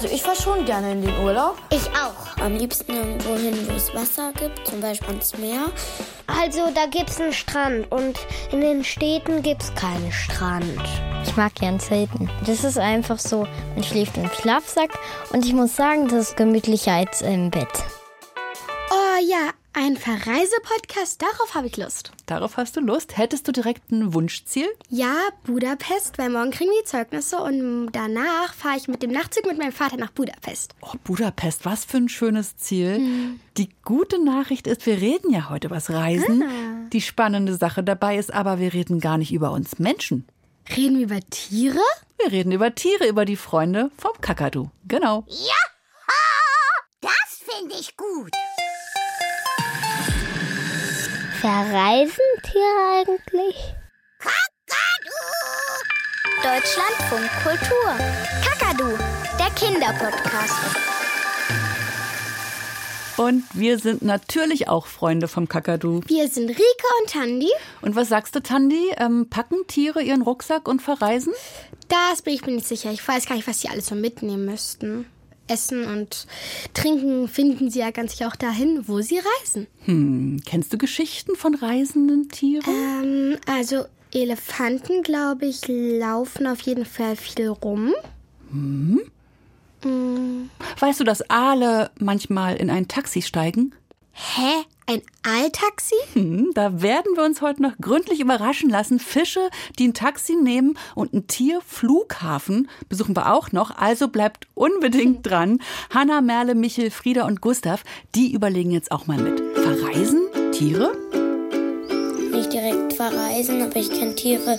Also ich fahre schon gerne in den Urlaub. Ich auch. Am liebsten irgendwo hin, wo es Wasser gibt, zum Beispiel ans Meer. Also da gibt es einen Strand und in den Städten gibt es keinen Strand. Ich mag gern Zelten. Das ist einfach so, man schläft im Schlafsack und ich muss sagen, das ist gemütlicher als im Bett. Oh ja, ein Verreisepodcast, darauf habe ich Lust. Darauf hast du Lust? Hättest du direkt ein Wunschziel? Ja, Budapest, weil morgen kriegen wir die Zeugnisse und danach fahre ich mit dem Nachtzug mit meinem Vater nach Budapest. Oh, Budapest, was für ein schönes Ziel. Hm. Die gute Nachricht ist, wir reden ja heute über das Reisen. Ah. Die spannende Sache dabei ist aber, wir reden gar nicht über uns Menschen. Reden wir über Tiere? Wir reden über Tiere, über die Freunde vom Kakadu. Genau. Ja, das finde ich gut. Verreisen Tiere eigentlich? Kakadu! Deutschlandfunk Kultur. Kakadu, der Kinderpodcast. Und wir sind natürlich auch Freunde vom Kakadu. Wir sind Rike und Tandi. Und was sagst du, Tandi? Ähm, packen Tiere ihren Rucksack und verreisen? Das bin ich mir nicht sicher. Ich weiß gar nicht, was sie alles so mitnehmen müssten. Essen und Trinken finden sie ja ganz sicher auch dahin, wo sie reisen. Hm, kennst du Geschichten von reisenden Tieren? Ähm, also Elefanten, glaube ich, laufen auf jeden Fall viel rum. Hm? Hm. Weißt du, dass Aale manchmal in ein Taxi steigen? Hä? Ein Aaltaxi? Hm, da werden wir uns heute noch gründlich überraschen lassen. Fische, die ein Taxi nehmen und ein Tierflughafen besuchen wir auch noch. Also bleibt unbedingt dran. Hanna, Merle, Michel, Frieda und Gustav, die überlegen jetzt auch mal mit. Verreisen Tiere? Verreisen, aber ich kenne Tiere,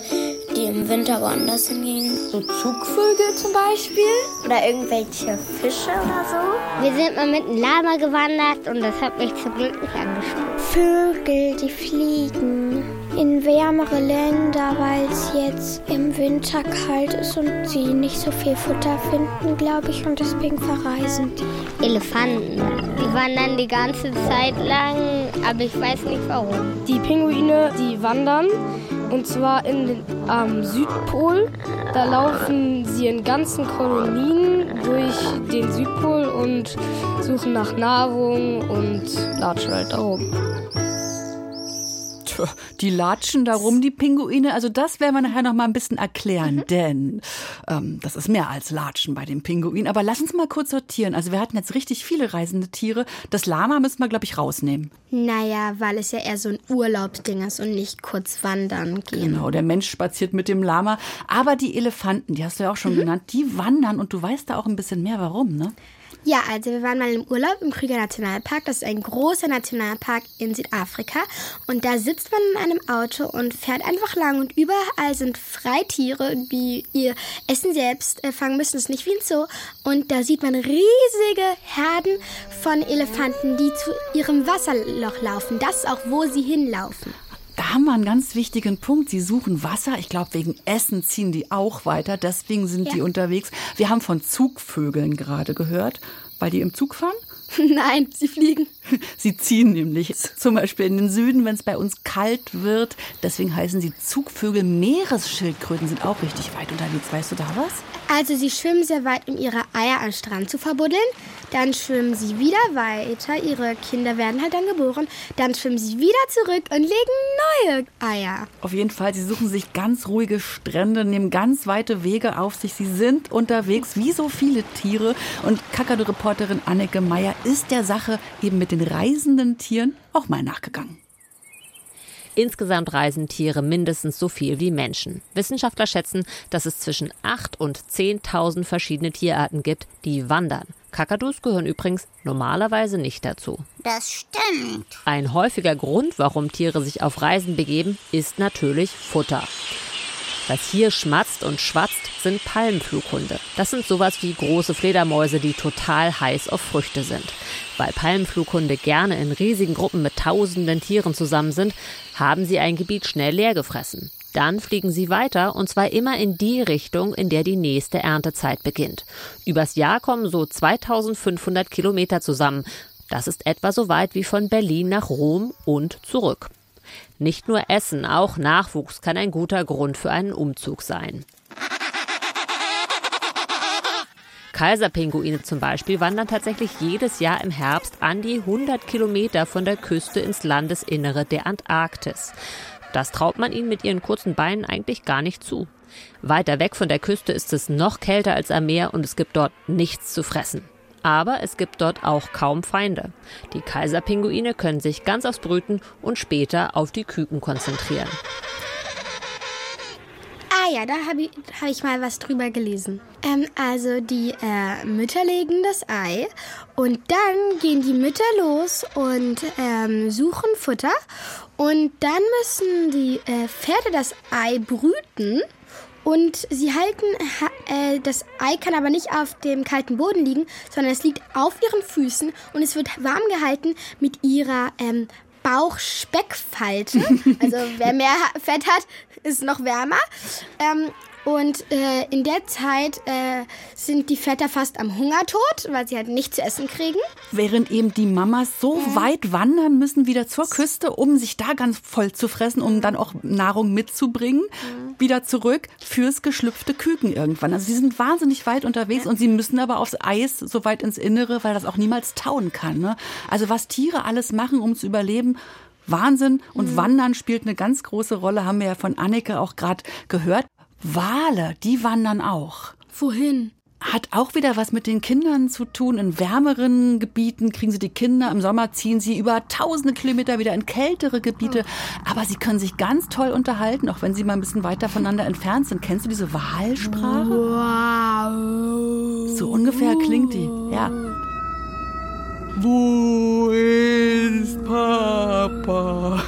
die im Winter woanders hingehen. So Zugvögel zum Beispiel? Oder irgendwelche Fische oder so. Wir sind mal mit einem Lama gewandert und das hat mich zum Glück nicht angesprochen. Vögel, die fliegen in wärmere Länder, weil es jetzt im Winter kalt ist und sie nicht so viel Futter finden, glaube ich, und deswegen verreisen die. Elefanten. Die wandern die ganze Zeit lang, aber ich weiß nicht warum. Die Pinguine, die wandern und zwar in den, am Südpol. Da laufen sie in ganzen Kolonien durch den Südpol und suchen nach Nahrung und latschen halt darum die latschen darum, die Pinguine. Also das werden wir nachher noch mal ein bisschen erklären, mhm. denn ähm, das ist mehr als Latschen bei den Pinguinen. Aber lass uns mal kurz sortieren. Also wir hatten jetzt richtig viele reisende Tiere. Das Lama müssen wir, glaube ich, rausnehmen. Naja, weil es ja eher so ein Urlaubsding ist und nicht kurz wandern gehen. Genau, der Mensch spaziert mit dem Lama. Aber die Elefanten, die hast du ja auch schon mhm. genannt, die wandern und du weißt da auch ein bisschen mehr, warum, ne? Ja, also wir waren mal im Urlaub im Krüger Nationalpark. Das ist ein großer Nationalpark in Südafrika. Und da sitzt man in einem Auto und fährt einfach lang. Und überall sind Freitiere, die ihr Essen selbst äh, fangen müssen. Das ist nicht wie ein Zoo. Und da sieht man riesige Herden von Elefanten, die zu ihrem Wasserloch laufen. Das ist auch, wo sie hinlaufen. Haben wir einen ganz wichtigen Punkt. Sie suchen Wasser. Ich glaube, wegen Essen ziehen die auch weiter. Deswegen sind ja. die unterwegs. Wir haben von Zugvögeln gerade gehört, weil die im Zug fahren. Nein, sie fliegen. Sie ziehen nämlich zum Beispiel in den Süden, wenn es bei uns kalt wird. Deswegen heißen sie Zugvögel. Meeresschildkröten sind auch richtig weit unterwegs. Weißt du da was? Also sie schwimmen sehr weit, um ihre Eier am Strand zu verbuddeln. Dann schwimmen sie wieder weiter. Ihre Kinder werden halt dann geboren. Dann schwimmen sie wieder zurück und legen neue Eier. Auf jeden Fall, sie suchen sich ganz ruhige Strände, nehmen ganz weite Wege auf sich. Sie sind unterwegs wie so viele Tiere. Und Kakadu-Reporterin Anneke Meyer ist der Sache eben mit den reisenden Tieren auch mal nachgegangen. Insgesamt reisen Tiere mindestens so viel wie Menschen. Wissenschaftler schätzen, dass es zwischen 8 und 10.000 verschiedene Tierarten gibt, die wandern. Kakadus gehören übrigens normalerweise nicht dazu. Das stimmt. Ein häufiger Grund, warum Tiere sich auf Reisen begeben, ist natürlich Futter. Was hier schmatzt und schwatzt, sind Palmenflughunde. Das sind sowas wie große Fledermäuse, die total heiß auf Früchte sind. Weil Palmenflughunde gerne in riesigen Gruppen mit tausenden Tieren zusammen sind, haben sie ein Gebiet schnell leer gefressen. Dann fliegen sie weiter und zwar immer in die Richtung, in der die nächste Erntezeit beginnt. Übers Jahr kommen so 2500 Kilometer zusammen. Das ist etwa so weit wie von Berlin nach Rom und zurück. Nicht nur Essen, auch Nachwuchs kann ein guter Grund für einen Umzug sein. Kaiserpinguine zum Beispiel wandern tatsächlich jedes Jahr im Herbst an die 100 Kilometer von der Küste ins Landesinnere der Antarktis. Das traut man ihnen mit ihren kurzen Beinen eigentlich gar nicht zu. Weiter weg von der Küste ist es noch kälter als am Meer und es gibt dort nichts zu fressen. Aber es gibt dort auch kaum Feinde. Die Kaiserpinguine können sich ganz aufs Brüten und später auf die Küken konzentrieren. Ah ja, da habe ich, hab ich mal was drüber gelesen. Ähm, also die äh, Mütter legen das Ei und dann gehen die Mütter los und ähm, suchen Futter und dann müssen die äh, Pferde das Ei brüten und sie halten, äh, das Ei kann aber nicht auf dem kalten Boden liegen, sondern es liegt auf ihren Füßen und es wird warm gehalten mit ihrer ähm, Bauchspeckfalte. Also wer mehr Fett hat, ist noch wärmer. Ähm, und äh, in der Zeit äh, sind die Väter fast am Hungertod, weil sie halt nichts zu essen kriegen. Während eben die Mamas so mhm. weit wandern müssen wieder zur Küste, um sich da ganz voll zu fressen, um dann auch Nahrung mitzubringen, mhm. wieder zurück fürs geschlüpfte Küken irgendwann. Also sie sind wahnsinnig weit unterwegs ja. und sie müssen aber aufs Eis so weit ins Innere, weil das auch niemals tauen kann. Ne? Also was Tiere alles machen, um zu überleben, Wahnsinn. Und mhm. Wandern spielt eine ganz große Rolle, haben wir ja von Anneke auch gerade gehört. Wale, die wandern auch. Wohin? Hat auch wieder was mit den Kindern zu tun. In wärmeren Gebieten kriegen sie die Kinder, im Sommer ziehen sie über tausende Kilometer wieder in kältere Gebiete. Aber sie können sich ganz toll unterhalten, auch wenn sie mal ein bisschen weiter voneinander entfernt sind. Kennst du diese Wahlsprache? Wow. So ungefähr klingt die, ja. Wo ist Papa?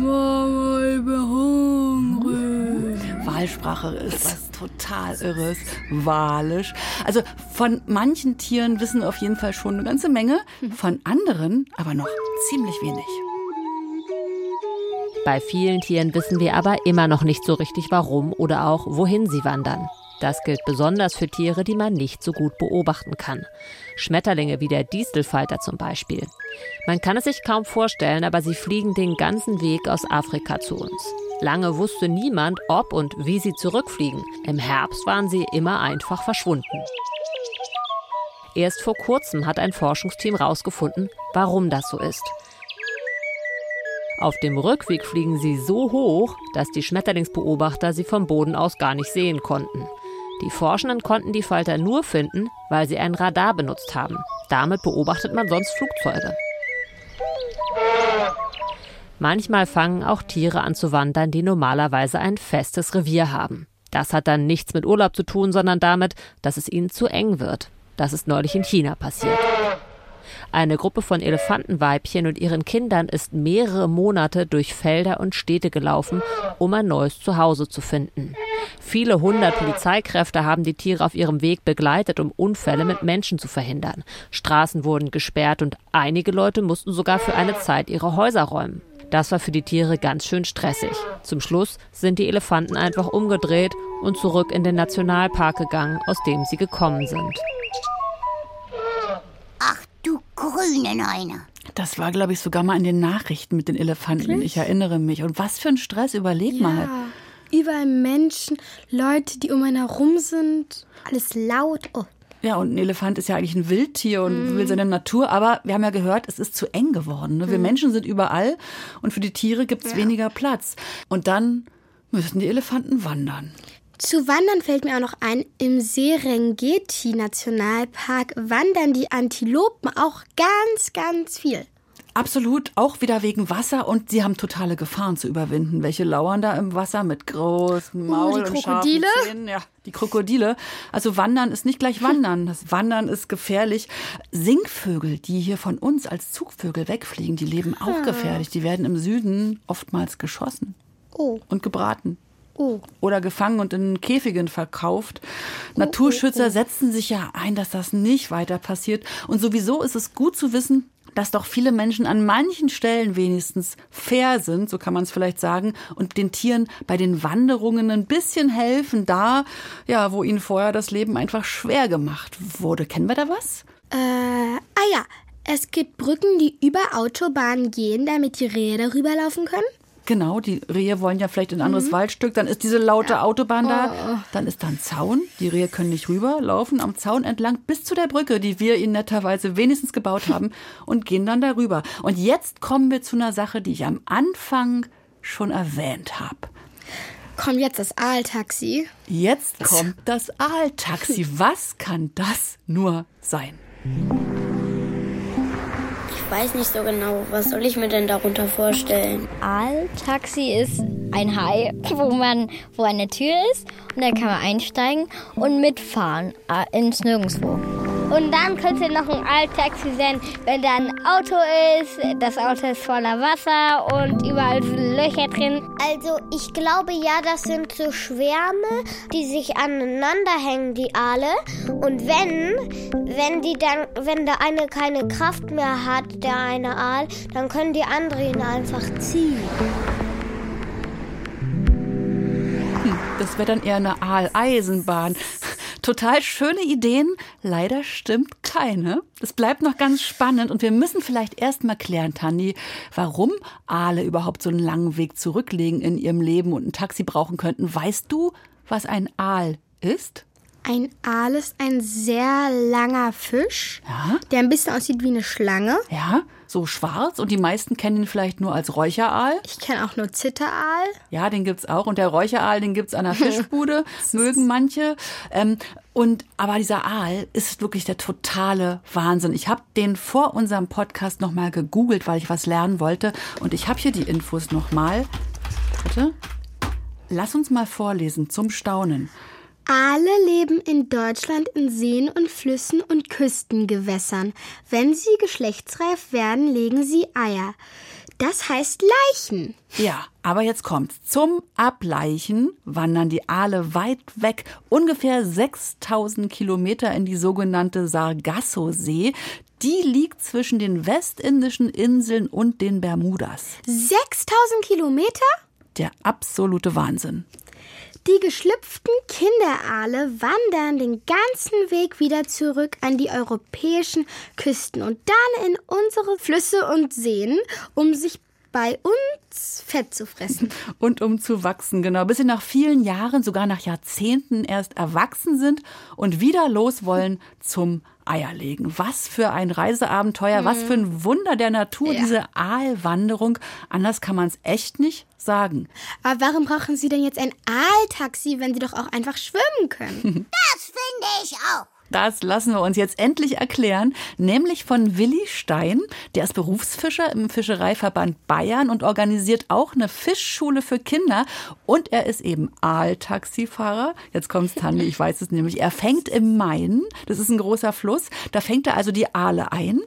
Mama, ich bin hungrig. Wahlsprache ist was total Irres. Walisch. Also von manchen Tieren wissen wir auf jeden Fall schon eine ganze Menge, von anderen aber noch ziemlich wenig. Bei vielen Tieren wissen wir aber immer noch nicht so richtig warum oder auch wohin sie wandern. Das gilt besonders für Tiere, die man nicht so gut beobachten kann. Schmetterlinge wie der Distelfalter zum Beispiel. Man kann es sich kaum vorstellen, aber sie fliegen den ganzen Weg aus Afrika zu uns. Lange wusste niemand, ob und wie sie zurückfliegen. Im Herbst waren sie immer einfach verschwunden. Erst vor kurzem hat ein Forschungsteam herausgefunden, warum das so ist. Auf dem Rückweg fliegen sie so hoch, dass die Schmetterlingsbeobachter sie vom Boden aus gar nicht sehen konnten. Die Forschenden konnten die Falter nur finden, weil sie ein Radar benutzt haben. Damit beobachtet man sonst Flugzeuge. Manchmal fangen auch Tiere an zu wandern, die normalerweise ein festes Revier haben. Das hat dann nichts mit Urlaub zu tun, sondern damit, dass es ihnen zu eng wird. Das ist neulich in China passiert. Eine Gruppe von Elefantenweibchen und ihren Kindern ist mehrere Monate durch Felder und Städte gelaufen, um ein neues Zuhause zu finden. Viele hundert Polizeikräfte haben die Tiere auf ihrem Weg begleitet, um Unfälle mit Menschen zu verhindern. Straßen wurden gesperrt und einige Leute mussten sogar für eine Zeit ihre Häuser räumen. Das war für die Tiere ganz schön stressig. Zum Schluss sind die Elefanten einfach umgedreht und zurück in den Nationalpark gegangen, aus dem sie gekommen sind. Du grüne Neune. Das war, glaube ich, sogar mal in den Nachrichten mit den Elefanten. Ich erinnere mich. Und was für ein Stress, überleg ja. mal. Überall Menschen, Leute, die um einen herum sind. Alles laut. Oh. Ja, und ein Elefant ist ja eigentlich ein Wildtier und mm. will seine Natur. Aber wir haben ja gehört, es ist zu eng geworden. Ne? Wir mm. Menschen sind überall und für die Tiere gibt es ja. weniger Platz. Und dann müssen die Elefanten wandern. Zu Wandern fällt mir auch noch ein, im Serengeti-Nationalpark wandern die Antilopen auch ganz, ganz viel. Absolut, auch wieder wegen Wasser und sie haben totale Gefahren zu überwinden. Welche lauern da im Wasser mit großem Maul uh, die Krokodile? und Zähnen? Ja, die Krokodile. Also Wandern ist nicht gleich Wandern. Das Wandern ist gefährlich. Singvögel, die hier von uns als Zugvögel wegfliegen, die leben auch hm. gefährlich. Die werden im Süden oftmals geschossen oh. und gebraten. Oh. Oder gefangen und in Käfigen verkauft. Oh, Naturschützer oh, setzen sich ja ein, dass das nicht weiter passiert. Und sowieso ist es gut zu wissen, dass doch viele Menschen an manchen Stellen wenigstens fair sind, so kann man es vielleicht sagen, und den Tieren bei den Wanderungen ein bisschen helfen, da, ja, wo ihnen vorher das Leben einfach schwer gemacht wurde. Kennen wir da was? Äh, ah ja, es gibt Brücken, die über Autobahnen gehen, damit die Räder rüberlaufen können. Genau, die Rehe wollen ja vielleicht in ein anderes Waldstück, dann ist diese laute Autobahn da, dann ist da ein Zaun, die Rehe können nicht rüber, laufen am Zaun entlang bis zu der Brücke, die wir ihnen netterweise wenigstens gebaut haben und gehen dann darüber. Und jetzt kommen wir zu einer Sache, die ich am Anfang schon erwähnt habe. Kommt jetzt das Aaltaxi. Jetzt kommt das Aaltaxi. Was kann das nur sein? Ich weiß nicht so genau, was soll ich mir denn darunter vorstellen? Aaltaxi ist ein Hai, wo man, wo eine Tür ist und da kann man einsteigen und mitfahren äh, ins Nirgendwo. Und dann könnte noch ein Alttaxi sein, wenn da ein Auto ist, das Auto ist voller Wasser und überall sind Löcher drin. Also ich glaube ja, das sind so Schwärme, die sich aneinander hängen, die Aale. Und wenn, wenn die dann, wenn der eine keine Kraft mehr hat, der eine Aal, dann können die anderen ihn einfach ziehen. Das wäre dann eher eine Aaleisenbahn. Total schöne Ideen. Leider stimmt keine. Es bleibt noch ganz spannend und wir müssen vielleicht erst mal klären, Tandi, warum Aale überhaupt so einen langen Weg zurücklegen in ihrem Leben und ein Taxi brauchen könnten. Weißt du, was ein Aal ist? Ein Aal ist ein sehr langer Fisch, Ja. der ein bisschen aussieht wie eine Schlange. Ja, so schwarz und die meisten kennen ihn vielleicht nur als Räucheraal. Ich kenne auch nur Zitteraal. Ja, den gibt's auch. Und der Räucheraal, den gibt's an der Fischbude, mögen manche. Ähm, und aber dieser Aal ist wirklich der totale Wahnsinn. Ich habe den vor unserem Podcast nochmal gegoogelt, weil ich was lernen wollte. Und ich habe hier die Infos nochmal. Bitte. Lass uns mal vorlesen zum Staunen. Aale leben in Deutschland in Seen und Flüssen und Küstengewässern. Wenn sie geschlechtsreif werden, legen sie Eier. Das heißt Leichen. Ja, aber jetzt kommt's. Zum Ableichen wandern die Aale weit weg, ungefähr 6000 Kilometer in die sogenannte Sargasso-See. Die liegt zwischen den westindischen Inseln und den Bermudas. 6000 Kilometer? Der absolute Wahnsinn. Die geschlüpften Kinderaale wandern den ganzen Weg wieder zurück an die europäischen Küsten und dann in unsere Flüsse und Seen, um sich bei uns Fett zu fressen. Und um zu wachsen, genau, bis sie nach vielen Jahren, sogar nach Jahrzehnten erst erwachsen sind und wieder los wollen zum Eierlegen. Was für ein Reiseabenteuer, was für ein Wunder der Natur, Ja. diese Aalwanderung. Anders kann man es echt nicht sagen. Aber warum brauchen Sie denn jetzt ein Aaltaxi, wenn Sie doch auch einfach schwimmen können? Das finde ich auch. Das lassen wir uns jetzt endlich erklären, nämlich von Willi Stein. Der ist Berufsfischer im Fischereiverband Bayern und organisiert auch eine Fischschule für Kinder. Und er ist eben Aaltaxifahrer. Jetzt kommt's, Tandi, ich weiß es nämlich. Er fängt im Main, das ist ein großer Fluss, da fängt er also die Aale ein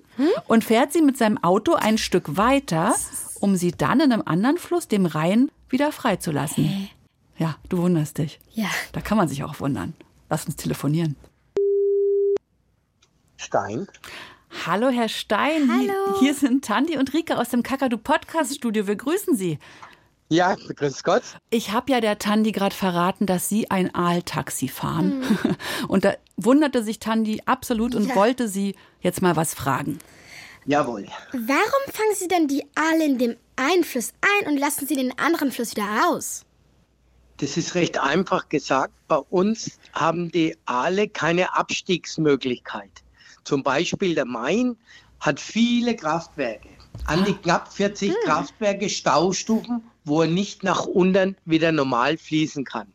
und fährt sie mit seinem Auto ein Stück weiter, um sie dann in einem anderen Fluss, dem Rhein, wieder freizulassen. Ja, du wunderst dich. Ja. Da kann man sich auch wundern. Lass uns telefonieren. Stein. Hallo, Herr Stein. Hallo. Hier sind Tandi und Rika aus dem Kakadu Podcast Studio. Wir grüßen Sie. Ja, grüß Gott. Ich habe ja der Tandi gerade verraten, dass Sie ein Aaltaxi fahren. Und da wunderte sich Tandi absolut und Ja. wollte Sie jetzt mal was fragen. Jawohl. Warum fangen Sie denn die Aale in dem einen Fluss ein und lassen Sie den anderen Fluss wieder raus? Das ist recht einfach gesagt. Bei uns haben die Aale keine Abstiegsmöglichkeit. Zum Beispiel der Main hat viele Kraftwerke. An die knapp 40 Kraftwerke Staustufen, wo er nicht nach unten wieder normal fließen kann.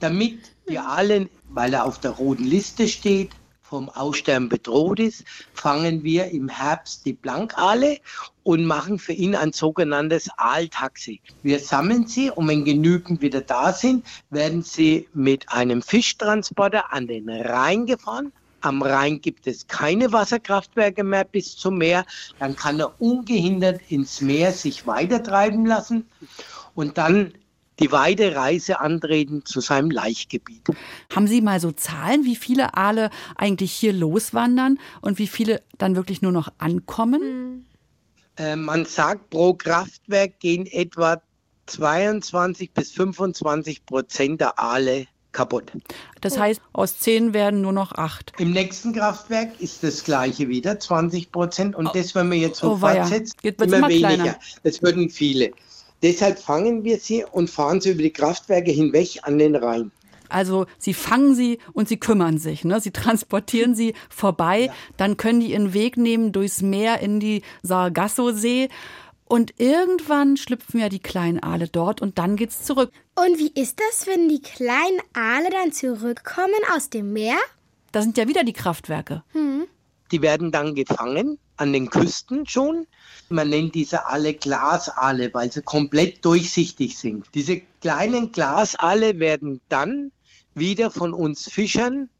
Damit die Aale, weil er auf der roten Liste steht, vom Aussterben bedroht ist, fangen wir im Herbst die Blankale und machen für ihn ein sogenanntes Aaltaxi. Wir sammeln sie und wenn genügend wieder da sind, werden sie mit einem Fischtransporter an den Rhein gefahren. Am Rhein gibt es keine Wasserkraftwerke mehr bis zum Meer. Dann kann er ungehindert ins Meer sich weitertreiben lassen und dann die weite Reise antreten zu seinem Laichgebiet. Haben Sie mal so Zahlen, wie viele Aale eigentlich hier loswandern und wie viele dann wirklich nur noch ankommen? Äh, man sagt, pro Kraftwerk gehen etwa 22 bis 25 Prozent der Aale kaputt. Das heißt, aus zehn werden nur noch acht. Im nächsten Kraftwerk ist das gleiche wieder, 20 Prozent. Und das, wenn man jetzt so oh fortsetzt, wird's immer immer weniger. kleiner. Das würden viele. Deshalb fangen wir sie und fahren sie über die Kraftwerke hinweg an den Rhein. Also sie fangen sie und sie kümmern sich. Ne? Sie transportieren sie vorbei, ja. dann können die ihren Weg nehmen durchs Meer in die Sargasso-See. Und irgendwann schlüpfen ja die kleinen Aale dort und dann geht's zurück. Und wie ist das, wenn die kleinen Aale dann zurückkommen aus dem Meer? Da sind ja wieder die Kraftwerke. Hm. Die werden dann gefangen an den Küsten schon. Man nennt diese Aale Glasaale, weil sie komplett durchsichtig sind. Diese kleinen Glasaale werden dann wieder von uns Fischern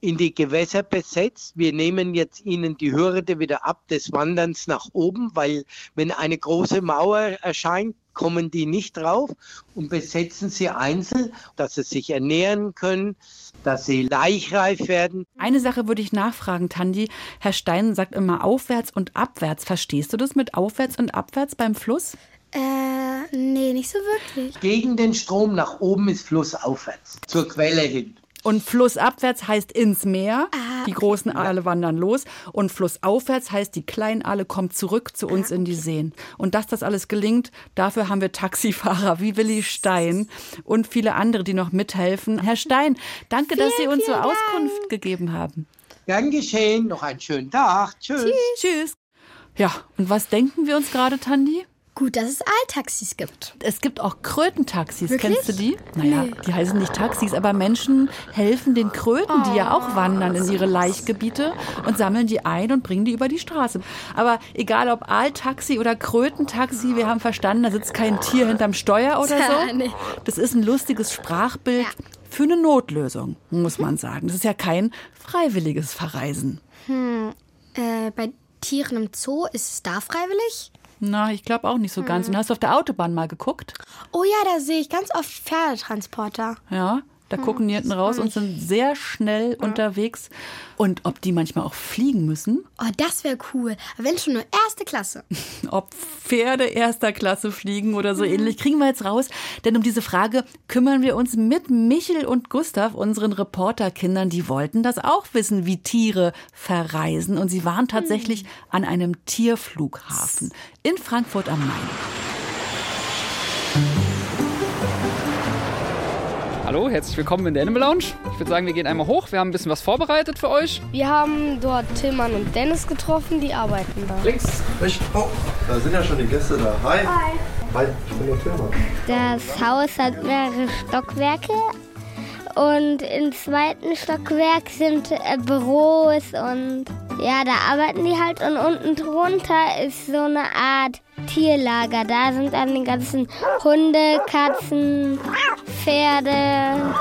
in die Gewässer besetzt. Wir nehmen jetzt ihnen die Hürde wieder ab des Wanderns nach oben, weil wenn eine große Mauer erscheint, kommen die nicht drauf und besetzen sie einzeln, dass sie sich ernähren können, dass sie laichreif werden. Eine Sache würde ich nachfragen, Tandi. Herr Stein sagt immer aufwärts und abwärts. Verstehst du das mit aufwärts und abwärts beim Fluss? Äh, nee, nicht so wirklich. Gegen den Strom nach oben ist Fluss aufwärts, zur Quelle hin. Und flussabwärts heißt ins Meer. Ah, die großen Aale wandern los. Und flussaufwärts heißt, die kleinen Aale kommen zurück zu uns ah, in die Seen. Und dass das alles gelingt, dafür haben wir Taxifahrer wie Willi Stein und viele andere, die noch mithelfen. Herr Stein, danke, vielen, dass Sie uns so Dank. Auskunft gegeben haben. Gern geschehen. Noch einen schönen Tag. Tschüss. Tschüss. Tschüss. Ja, und was denken wir uns gerade, Tandi? Gut, dass es Aaltaxis gibt. Es gibt auch Krötentaxis. Wirklich? Kennst du die? Naja, nee. die heißen nicht Taxis, aber Menschen helfen den Kröten, die ja auch wandern in ihre Laichgebiete und sammeln die ein und bringen die über die Straße. Aber egal ob Aaltaxi oder Krötentaxi, wir haben verstanden, da sitzt kein Tier hinterm Steuer oder so. Das ist ein lustiges Sprachbild für eine Notlösung, muss man sagen. Das ist ja kein freiwilliges Verreisen. Hm. Äh, bei Tieren im Zoo ist es da freiwillig? Na, ich glaube auch nicht so ganz. Hm. Und hast du auf der Autobahn mal geguckt? Oh ja, da sehe ich ganz oft Pferdetransporter. Ja, da hm, gucken die hinten raus und sind sehr schnell ja. unterwegs. Und ob die manchmal auch fliegen müssen? Oh, das wäre cool. Wenn schon nur erste Klasse. ob Pferde erster Klasse fliegen oder so mhm. ähnlich, kriegen wir jetzt raus. Denn um diese Frage kümmern wir uns mit Michel und Gustav, unseren Reporterkindern. Die wollten das auch wissen, wie Tiere verreisen. Und sie waren tatsächlich mhm. an einem Tierflughafen in Frankfurt am Main. Hallo, herzlich willkommen in der Animal Lounge. Ich würde sagen, wir gehen einmal hoch. Wir haben ein bisschen was vorbereitet für euch. Wir haben dort Tillmann und Dennis getroffen, die arbeiten da. Links. Rechts. Oh, da sind ja schon die Gäste da. Hi. Hi. Hi, ich bin der Tillmann. Das Haus hat mehrere Stockwerke. Und im zweiten Stockwerk sind äh, Büros und ja, da arbeiten die halt. Und unten drunter ist so eine Art Tierlager. Da sind dann die ganzen Hunde, Katzen, Pferde.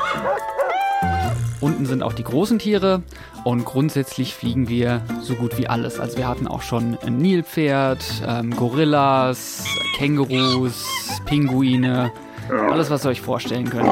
Unten sind auch die großen Tiere und grundsätzlich fliegen wir so gut wie alles. Also wir hatten auch schon ein Nilpferd, ähm, Gorillas, Kängurus, Pinguine, alles was ihr euch vorstellen könnt.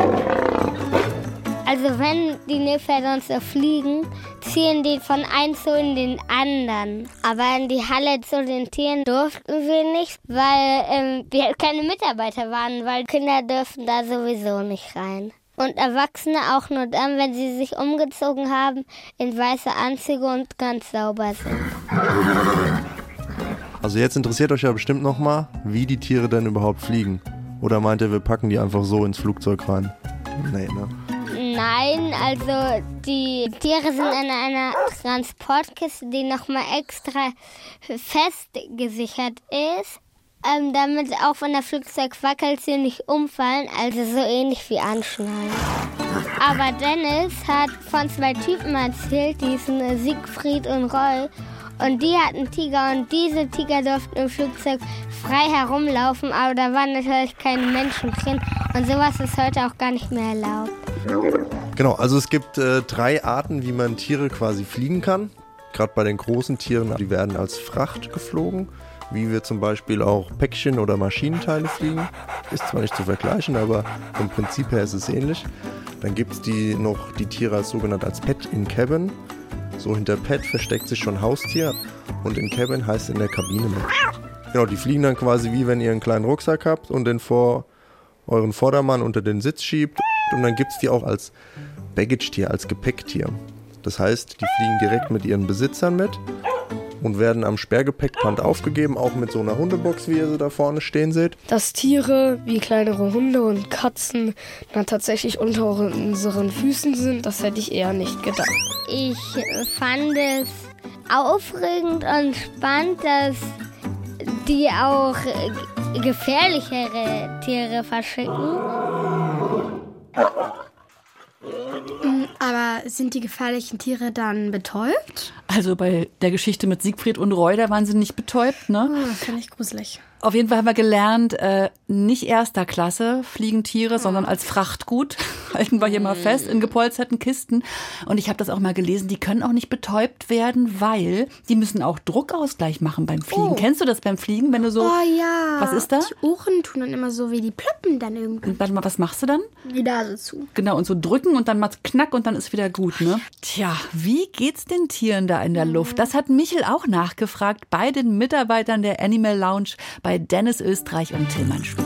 Also wenn die Nilpferde uns so fliegen, ziehen die von einem zu in den anderen. Aber in die Halle zu den Tieren durften wir nicht, weil ähm, wir keine Mitarbeiter waren, weil Kinder dürfen da sowieso nicht rein. Und Erwachsene auch nur dann, wenn sie sich umgezogen haben in weiße Anzüge und ganz sauber sind. Also jetzt interessiert euch ja bestimmt nochmal, wie die Tiere denn überhaupt fliegen. Oder meint ihr, wir packen die einfach so ins Flugzeug rein? Nee, ne? Nein, also die Tiere sind in einer Transportkiste, die nochmal extra festgesichert ist, ähm, damit auch von der Flugzeug wackelt sie nicht umfallen, also so ähnlich wie anschnallen. Aber Dennis hat von zwei Typen erzählt, die sind Siegfried und Roy. Und die hatten Tiger und diese Tiger durften im Flugzeug frei herumlaufen, aber da waren natürlich keine Menschen drin. Und sowas ist heute auch gar nicht mehr erlaubt. Genau, also es gibt äh, drei Arten, wie man Tiere quasi fliegen kann. Gerade bei den großen Tieren, die werden als Fracht geflogen, wie wir zum Beispiel auch Päckchen oder Maschinenteile fliegen. Ist zwar nicht zu vergleichen, aber vom Prinzip her ist es ähnlich. Dann gibt es die noch die Tiere als sogenannt als Pet in Cabin. So hinter Pet versteckt sich schon Haustier und in Cabin heißt in der Kabine mit. Genau, die fliegen dann quasi wie wenn ihr einen kleinen Rucksack habt und den vor euren Vordermann unter den Sitz schiebt und dann gibt es die auch als Baggage-Tier, als Gepäcktier. Das heißt, die fliegen direkt mit ihren Besitzern mit und werden am Sperrgepäckband aufgegeben, auch mit so einer Hundebox, wie ihr sie da vorne stehen seht. Dass Tiere wie kleinere Hunde und Katzen dann tatsächlich unter unseren Füßen sind, das hätte ich eher nicht gedacht. Ich fand es aufregend und spannend, dass die auch gefährlichere Tiere verschicken. Aber sind die gefährlichen Tiere dann betäubt? Also bei der Geschichte mit Siegfried und Roy, da waren sie nicht betäubt, ne? Oh, das finde ich gruselig. Auf jeden Fall haben wir gelernt, äh, nicht erster Klasse fliegen Tiere, sondern als Frachtgut. Halten wir hier mal fest, in gepolsterten Kisten. Und ich habe das auch mal gelesen, die können auch nicht betäubt werden, weil die müssen auch Druckausgleich machen beim Fliegen. Oh. Kennst du das beim Fliegen, wenn du so... Oh ja. Was ist da? Die Ohren tun dann immer so wie die ploppen dann irgendwie. Und warte mal, was machst du dann? Die Nase zu. Genau, und so drücken und dann macht's knack und dann ist wieder gut, ne? Tja, wie geht's den Tieren da in der Luft? Das hat Michel auch nachgefragt bei den Mitarbeitern der Animal Lounge bei Dennis Österreich und Tillmann Schmid.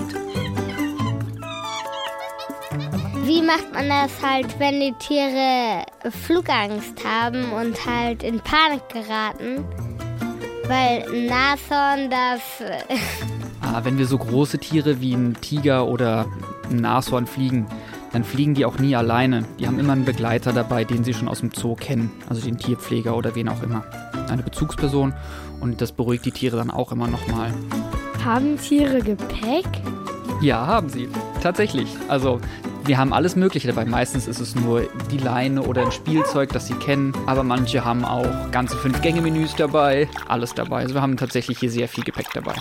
Wie macht man das halt, wenn die Tiere Flugangst haben und halt in Panik geraten? Weil ein Nashorn das. Ah, wenn wir so große Tiere wie ein Tiger oder ein Nashorn fliegen, dann fliegen die auch nie alleine. Die haben immer einen Begleiter dabei, den sie schon aus dem Zoo kennen. Also den Tierpfleger oder wen auch immer. Eine Bezugsperson. Und das beruhigt die Tiere dann auch immer nochmal. Haben Tiere Gepäck? Ja, haben sie. Tatsächlich. Also wir haben alles Mögliche dabei. Meistens ist es nur die Leine oder ein Spielzeug, das sie kennen. Aber manche haben auch ganze Fünf-Gänge-Menüs dabei. Alles dabei. Also wir haben tatsächlich hier sehr viel Gepäck dabei.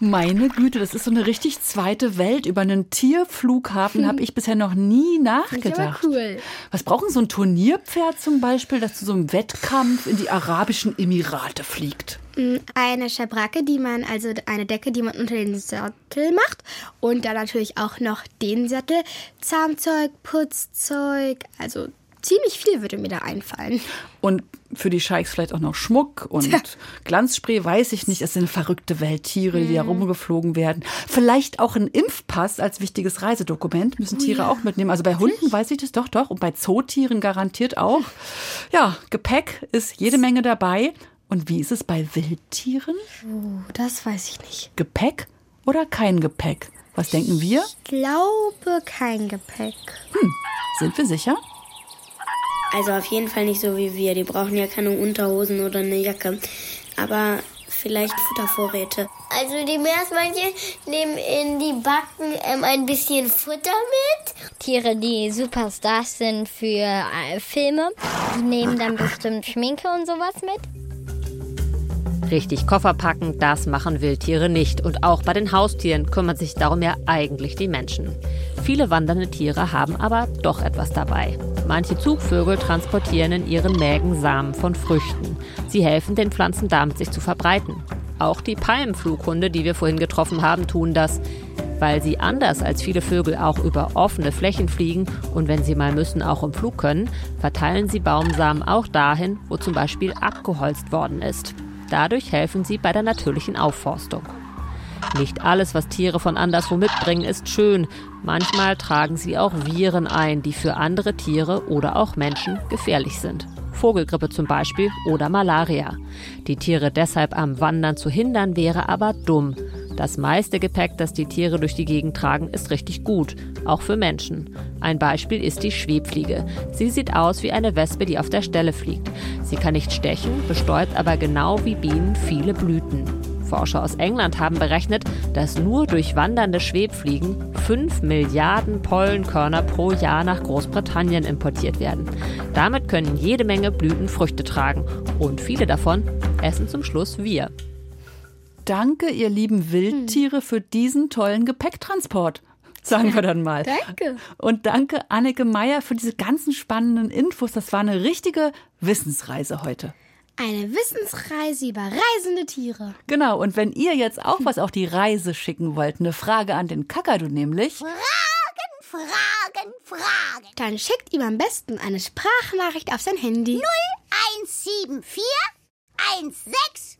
Meine Güte, das ist so eine richtig zweite Welt. Über einen Tierflughafen habe ich bisher noch nie nachgedacht. cool. Was brauchen so ein Turnierpferd zum Beispiel, das zu so einem Wettkampf in die Arabischen Emirate fliegt? Mm, Eine Schabracke, die man, also eine Decke, die man unter den Sattel macht. Und dann natürlich auch noch den Sattel. Zahnzeug, Putzzeug, also ziemlich viel würde mir da einfallen. Und für die Scheichs vielleicht auch noch Schmuck und Glanzspray, weiß ich nicht. Es sind verrückte Welttiere, die da rumgeflogen werden. Vielleicht auch ein Impfpass als wichtiges Reisedokument müssen Tiere auch mitnehmen. Also bei Hunden weiß ich das doch, doch. Und bei Zootieren garantiert auch. Ja, Gepäck ist jede Menge dabei. Und wie ist es bei Wildtieren? Oh, das weiß ich nicht. Gepäck oder kein Gepäck? Was denken wir? Ich glaube kein Gepäck. Sind wir sicher? Also auf jeden Fall nicht so wie wir. Die brauchen ja keine Unterhosen oder eine Jacke. Aber vielleicht Futtervorräte. Also die Meeresmännchen nehmen in die Backen ähm, ein bisschen Futter mit. Tiere, die Superstars sind für äh, Filme, die nehmen dann bestimmt Schminke und sowas mit. Richtig Koffer packen, das machen Wildtiere nicht. Und auch bei den Haustieren kümmern sich darum ja eigentlich die Menschen. Viele wandernde Tiere haben aber doch etwas dabei. Manche Zugvögel transportieren in ihren Mägen Samen von Früchten. Sie helfen den Pflanzen damit, sich zu verbreiten. Auch die Palmenflughunde, die wir vorhin getroffen haben, tun das. Weil sie anders als viele Vögel auch über offene Flächen fliegen und wenn sie mal müssen auch im Flug können, verteilen sie Baumsamen auch dahin, wo zum Beispiel abgeholzt worden ist. Dadurch helfen sie bei der natürlichen Aufforstung. Nicht alles, was Tiere von anderswo mitbringen, ist schön. Manchmal tragen sie auch Viren ein, die für andere Tiere oder auch Menschen gefährlich sind. Vogelgrippe zum Beispiel oder Malaria. Die Tiere deshalb am Wandern zu hindern, wäre aber dumm. Das meiste Gepäck, das die Tiere durch die Gegend tragen, ist richtig gut, auch für Menschen. Ein Beispiel ist die Schwebfliege. Sie sieht aus wie eine Wespe, die auf der Stelle fliegt. Sie kann nicht stechen, bestäubt aber genau wie Bienen viele Blüten. Forscher aus England haben berechnet, dass nur durch wandernde Schwebfliegen 5 Milliarden Pollenkörner pro Jahr nach Großbritannien importiert werden. Damit können jede Menge Blüten Früchte tragen und viele davon essen zum Schluss wir. Danke, ihr lieben Wildtiere, für diesen tollen Gepäcktransport. Sagen wir dann mal. Danke. Und danke, Anneke Meyer, für diese ganzen spannenden Infos. Das war eine richtige Wissensreise heute. Eine Wissensreise über reisende Tiere. Genau, und wenn ihr jetzt auch was auf die Reise schicken wollt, eine Frage an den Kakadu nämlich. Fragen, Fragen, Fragen. Dann schickt ihm am besten eine Sprachnachricht auf sein Handy. 0174 16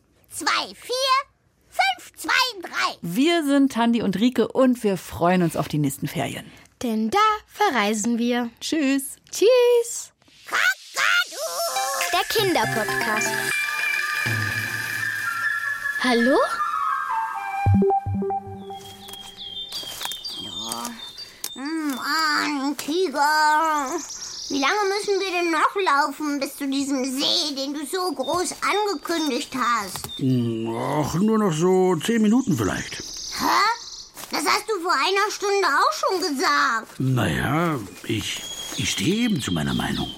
24 523. Wir sind Tandi und Rike und wir freuen uns auf die nächsten Ferien. Denn da verreisen wir. Tschüss. Tschüss. Kakadu. Der Kinderpodcast. Hallo? Mann, Tiger. Wie lange müssen wir denn noch laufen bis zu diesem See, den du so groß angekündigt hast? Ach, nur noch so zehn Minuten vielleicht. Hä? Das hast du vor einer Stunde auch schon gesagt. Naja, ich, ich stehe eben zu meiner Meinung.